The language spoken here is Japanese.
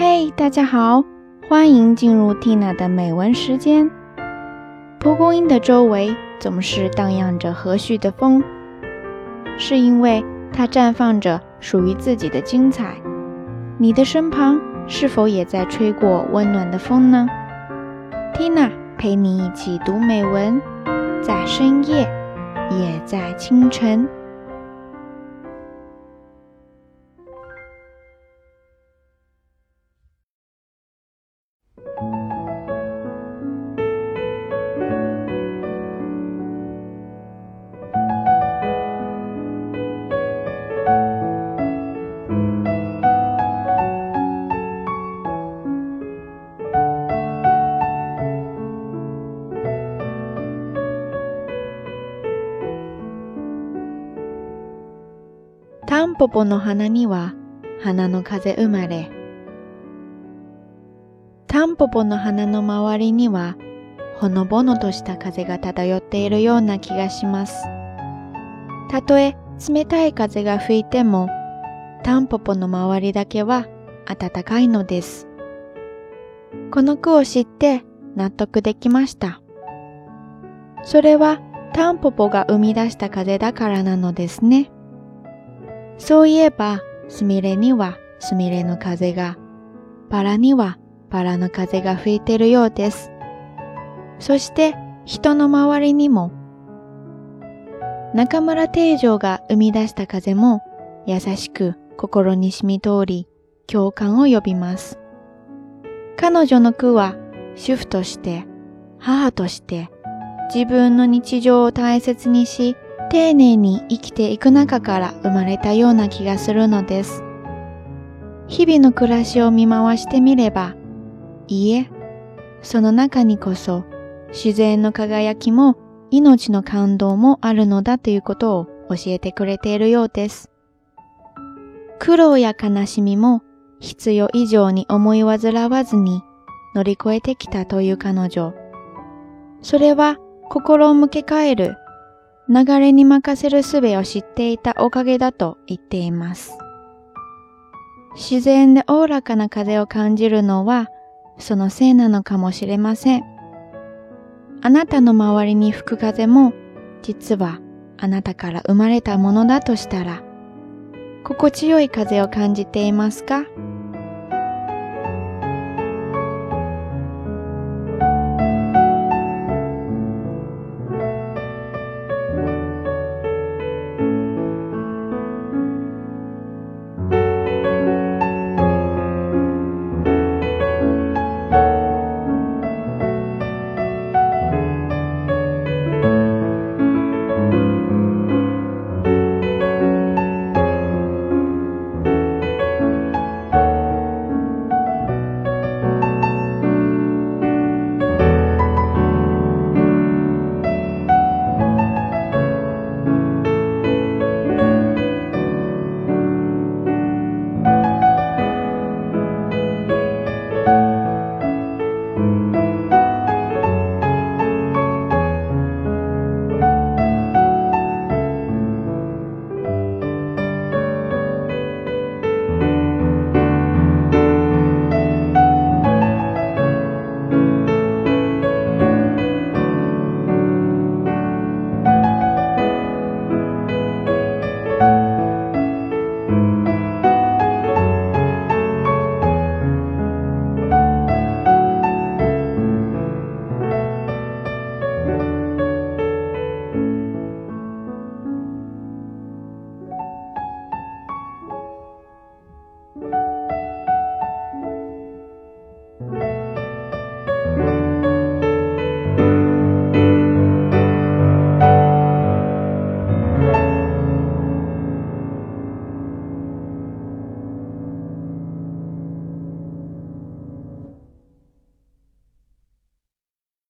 嘿，大家好，欢迎进入 Tina 的美文时间。蒲公英的周围总是荡漾着和煦的风，是因为它绽放着属于自己的精彩。你的身旁是否也在吹过温暖的风呢？Tina 陪你一起读美文，在深夜，也在清晨。タンポポの花には花の風生まれ。タンポポの花の周りにはほのぼのとした風が漂っているような気がします。たとえ冷たい風が吹いても、タンポポの周りだけは暖かいのです。この句を知って納得できました。それはタンポポが生み出した風だからなのですね。そういえば、すみれにはすみれの風が、バラにはバラの風が吹いているようです。そして人の周りにも、中村定常が生み出した風も優しく心に染み通り共感を呼びます。彼女の句は主婦として母として自分の日常を大切にし丁寧に生きていく中から生まれたような気がするのです。日々の暮らしを見回してみれば、いいえ、その中にこそ自然の輝きも命の感動もあるのだということを教えてくれているようです。苦労や悲しみも必要以上に思い煩わずに乗り越えてきたという彼女。それは心を向け替える流れに任せる術を知っていたおかげだと言っています。自然でおおらかな風を感じるのはそのせいなのかもしれません。あなたの周りに吹く風も実はあなたから生まれたものだとしたら心地よい風を感じていますか？